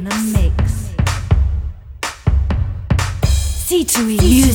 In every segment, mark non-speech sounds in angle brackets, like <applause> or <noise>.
in the mix. C2E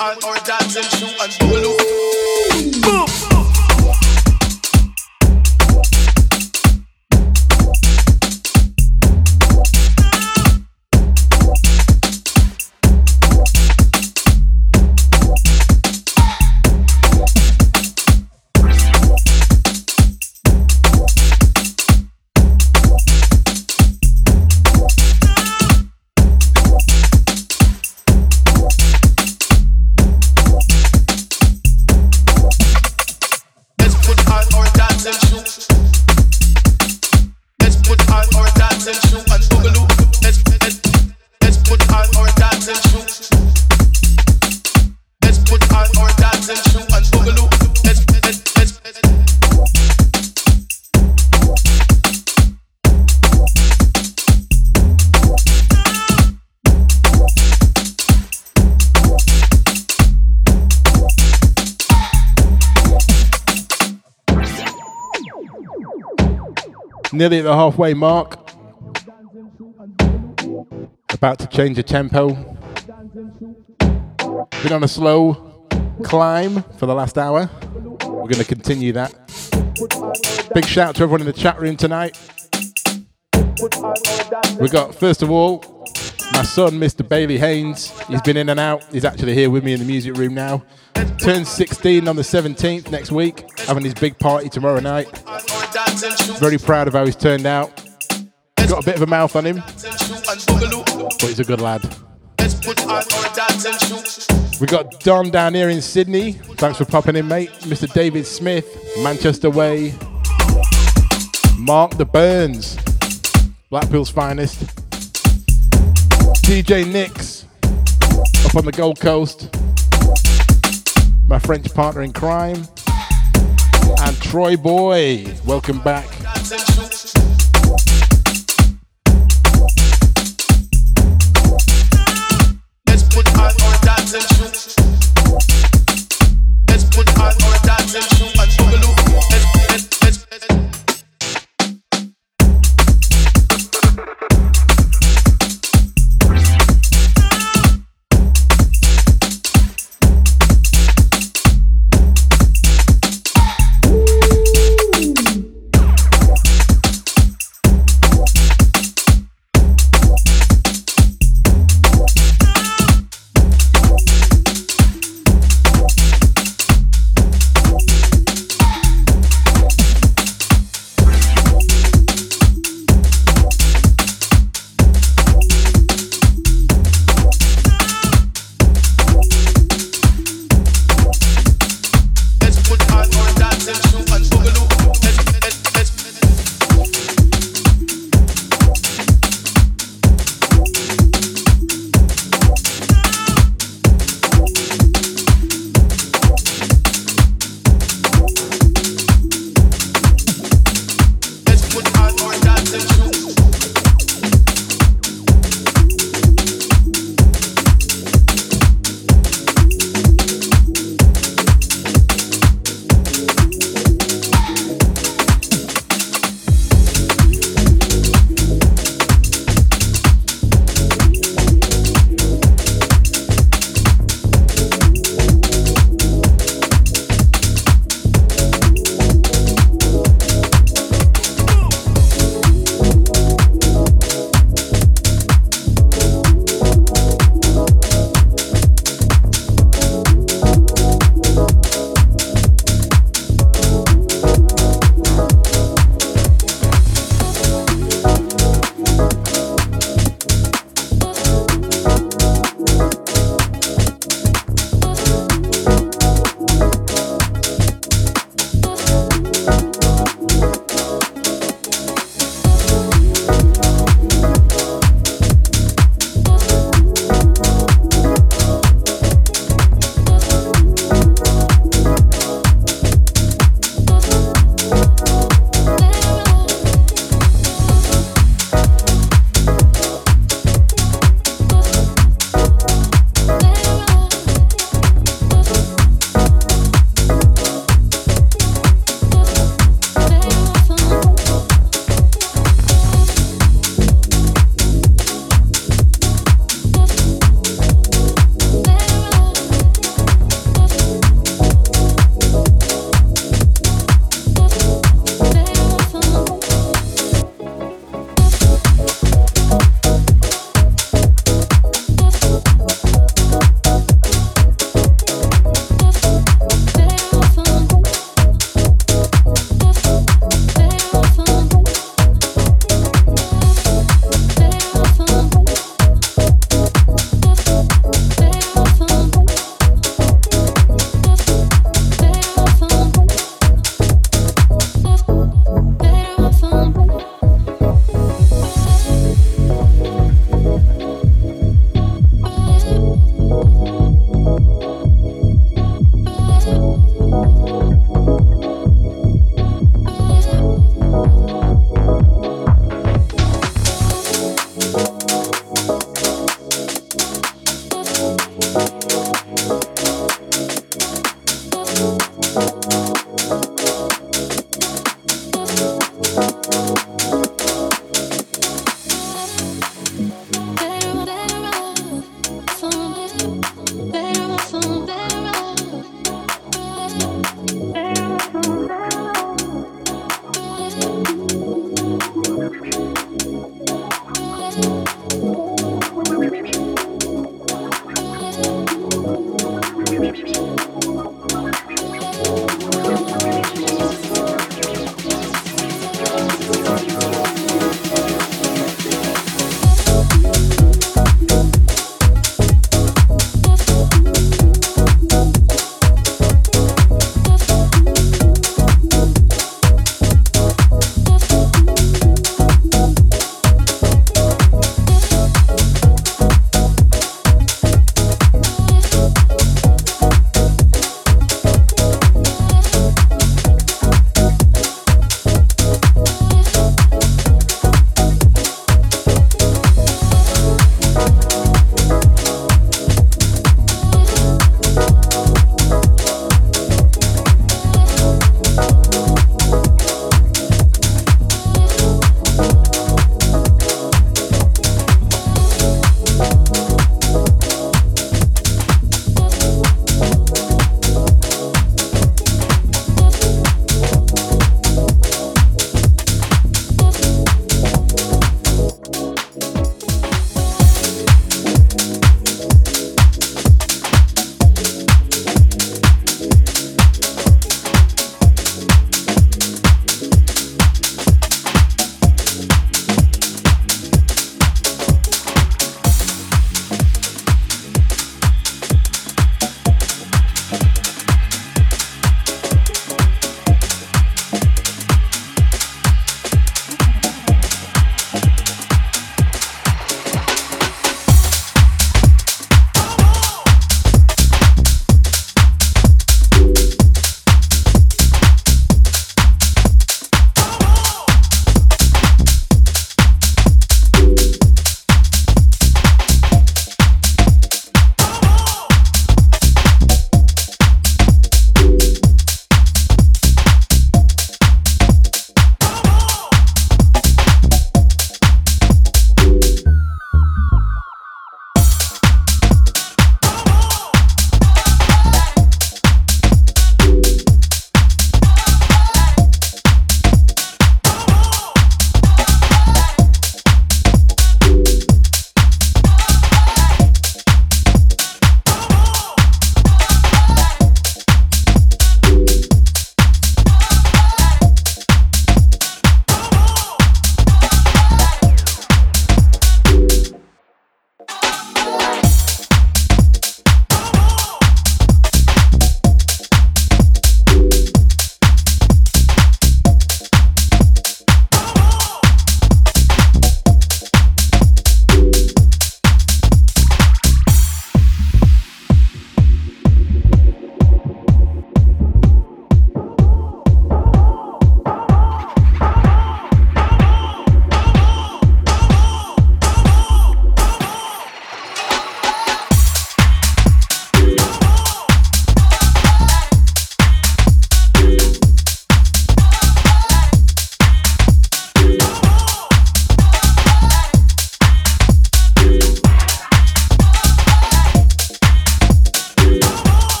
On our dancing shoe and boogaloo. Boom. Nearly at the halfway mark. About to change the tempo. Been on a slow climb for the last hour. We're going to continue that. Big shout out to everyone in the chat room tonight. We got, first of all, my son, Mr. Bailey Haynes. He's been in and out. He's actually here with me in the music room now. Turns 16 on the 17th next week, having his big party tomorrow night. Very proud of how he's turned out. Got a bit of a mouth on him, but he's a good lad. We got Don down here in Sydney. Thanks for popping in, mate. Mr. David Smith, Manchester Way. Mark the Burns, Blackpool's finest. DJ Nix, up on the Gold Coast. My French partner in crime. Troy Boy, welcome back.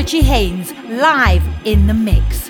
Richie Haynes live in the mix.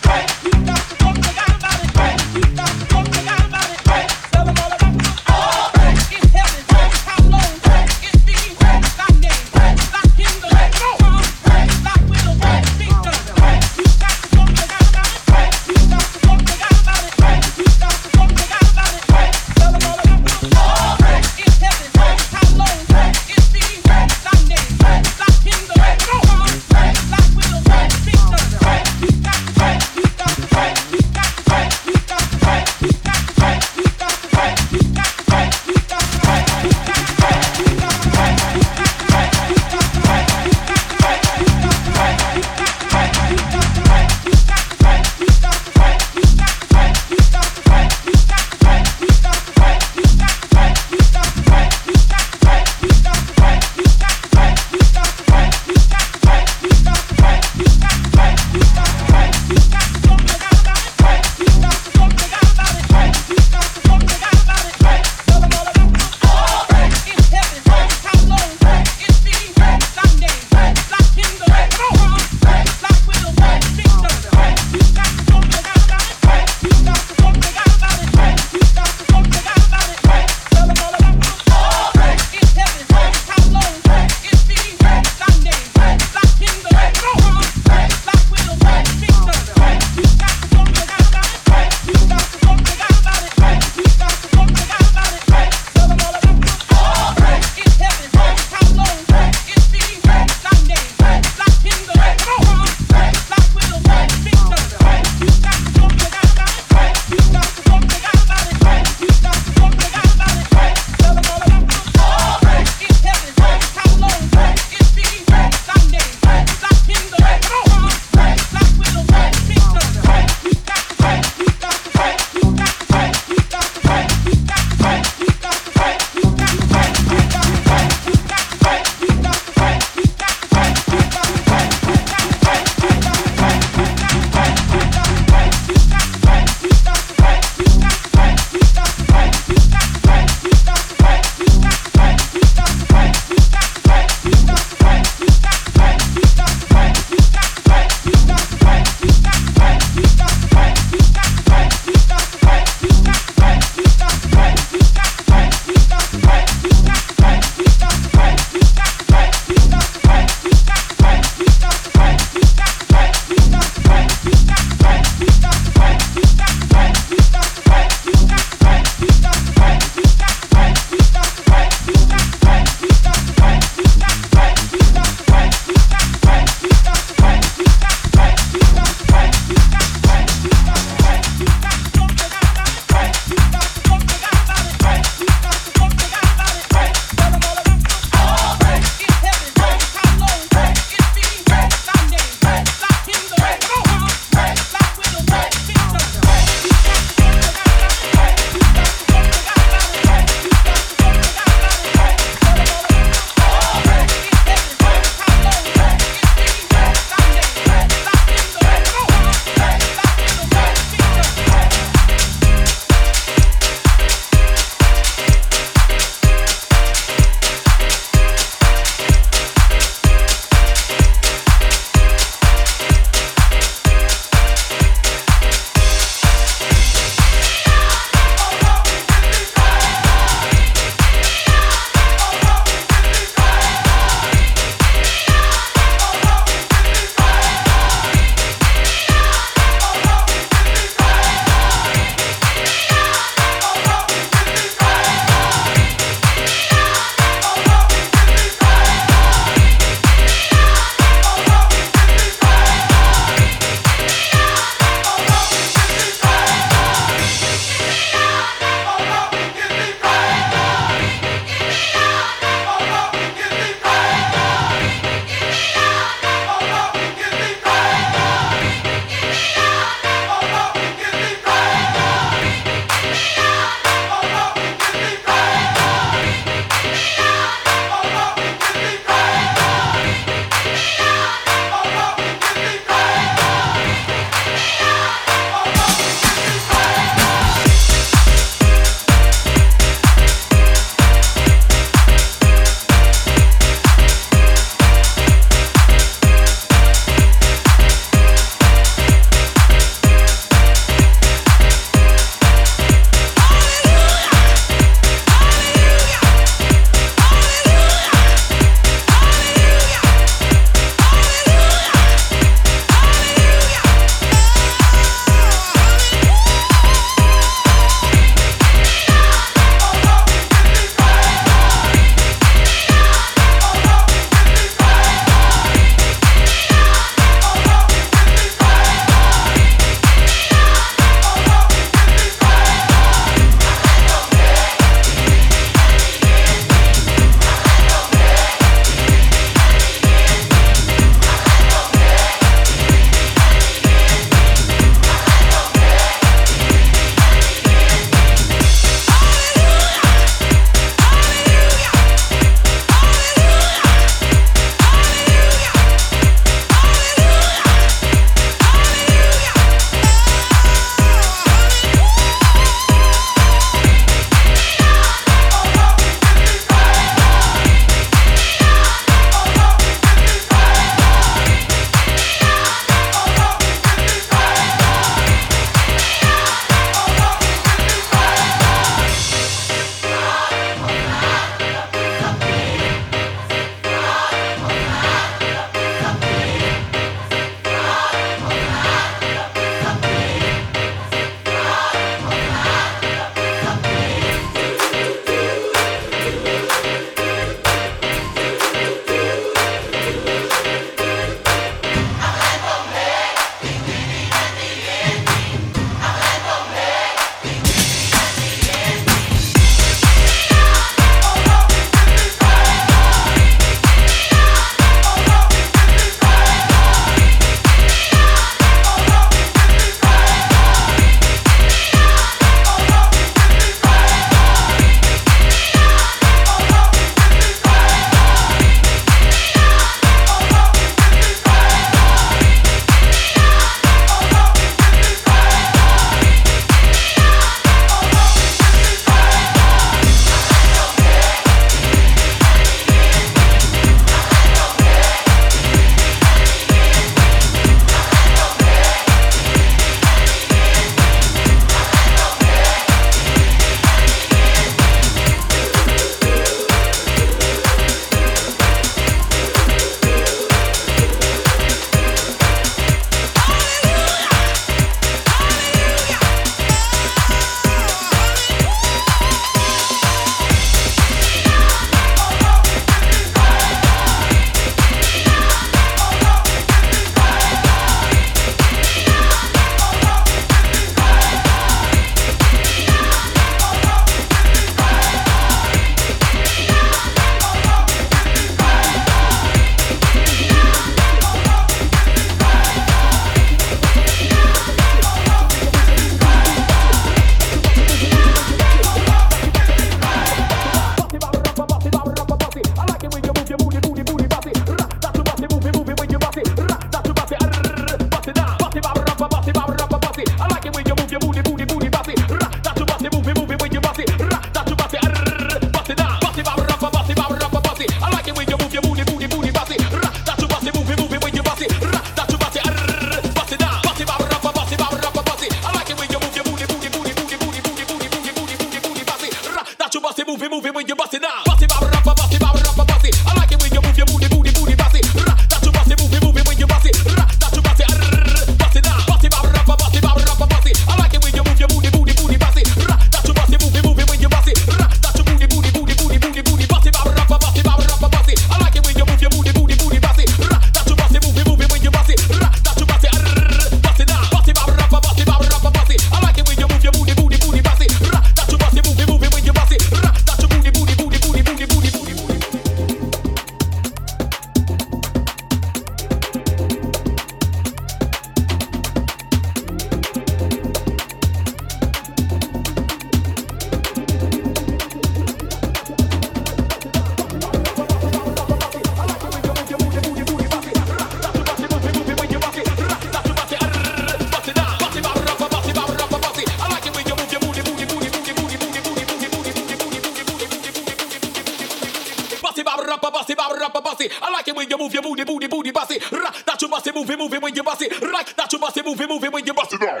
when you move your booty, booty, booty, bossy. Rock that you bossy, move it, move it when you bossy. Rock that you bossy, move move when you bossy. Now.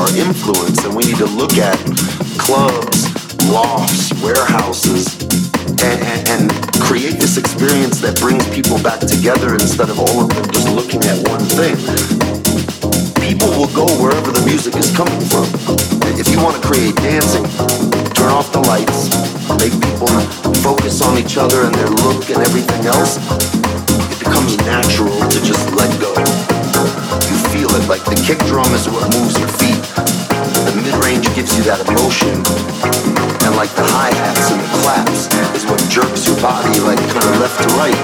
Our influence, and we need to look at clubs, lofts, warehouses, and, and, and create this experience that brings people back together instead of all of them just looking at one thing. People will go wherever the music is coming from. If you want to create dancing, turn off the lights, make people focus on each other and their look and everything else, it becomes natural to just let go. Like the kick drum is what moves your feet. The mid-range gives you that emotion. And like the hi-hats and the claps is what jerks your body like kind of left to right.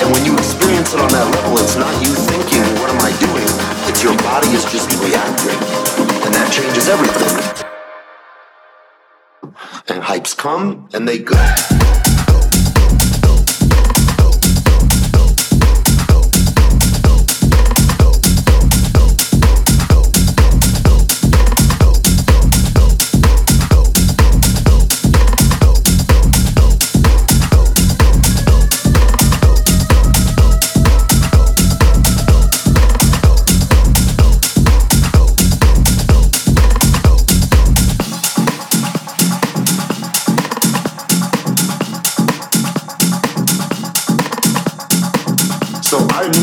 And when you experience it on that level, it's not you thinking, what am I doing? It's your body is just reacting. And that changes everything. And hypes come and they go.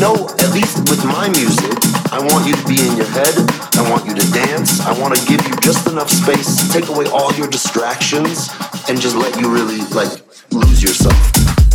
Know, at least with my music, I want you to be in your head. I want you to dance. I want to give you just enough space take away all your distractions and just let you really like lose yourself.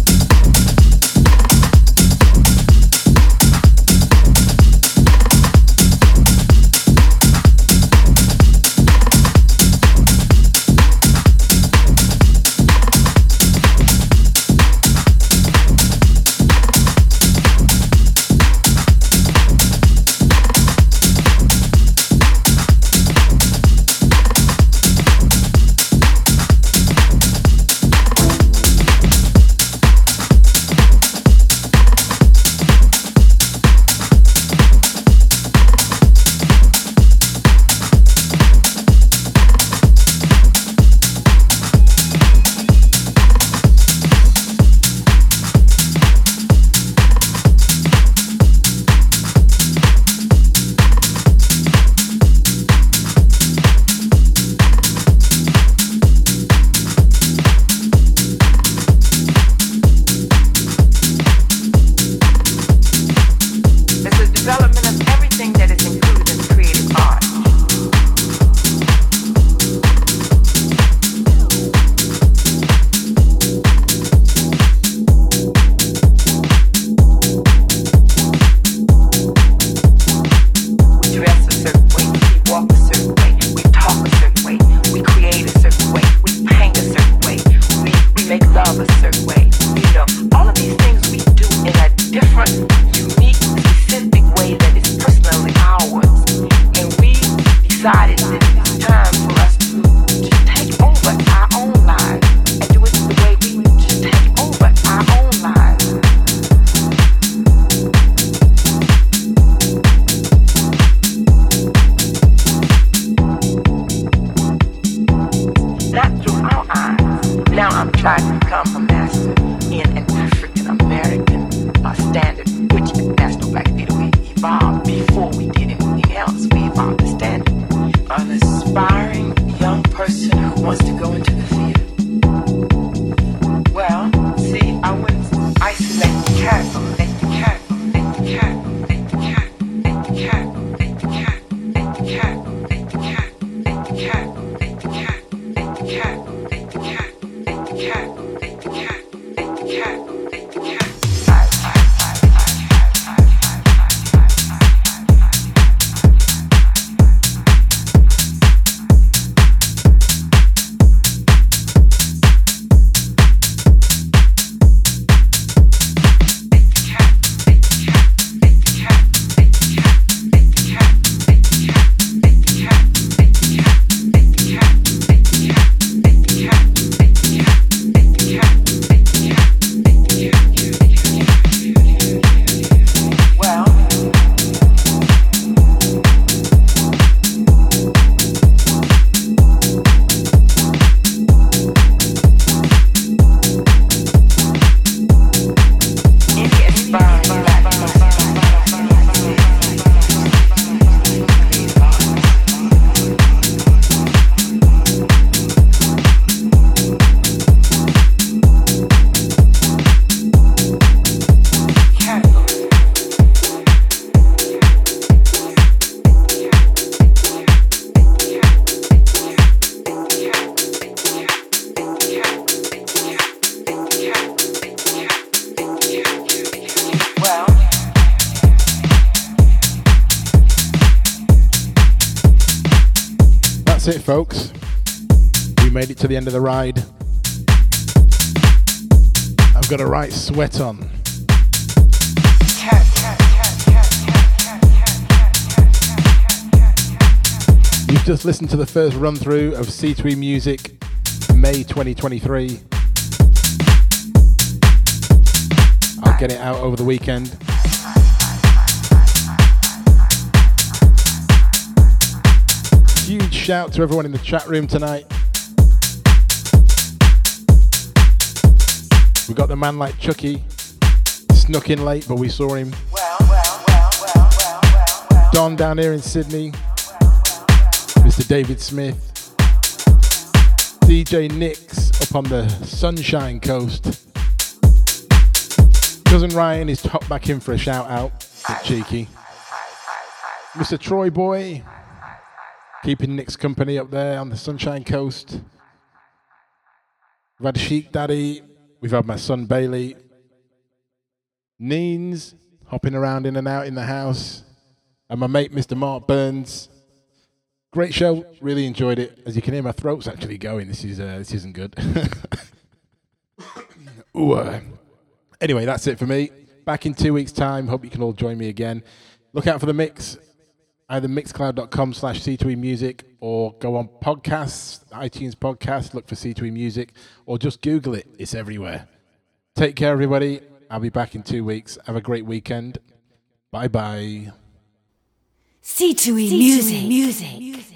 try to become a master in and just listened to the first run through of C2E Music May 2023. I'll get it out over the weekend. Huge shout to everyone in the chat room tonight. We got the man like Chucky, snuck in late, but we saw him. Don down here in Sydney, Mr. David Smith, DJ Nix up on the Sunshine Coast. Cousin Ryan is top back in for a shout out. Bit cheeky. Mr. Troy Boy, keeping Nick's company up there on the Sunshine Coast. We've had Chic Daddy, we've had my son Bailey, Neens hopping around in and out in the house, and my mate Mr. Mark Burns. Great show, really enjoyed it. As you can hear, my throat's actually going. This is uh, this isn't good. <laughs> Ooh, uh, anyway, that's it for me. Back in two weeks' time. Hope you can all join me again. Look out for the mix either mixcloud.com slash C2E Music or go on podcasts, iTunes podcast, look for C2E Music, or just Google it. It's everywhere. Take care, everybody. I'll be back in two weeks. Have a great weekend. Bye bye. C2E music. music.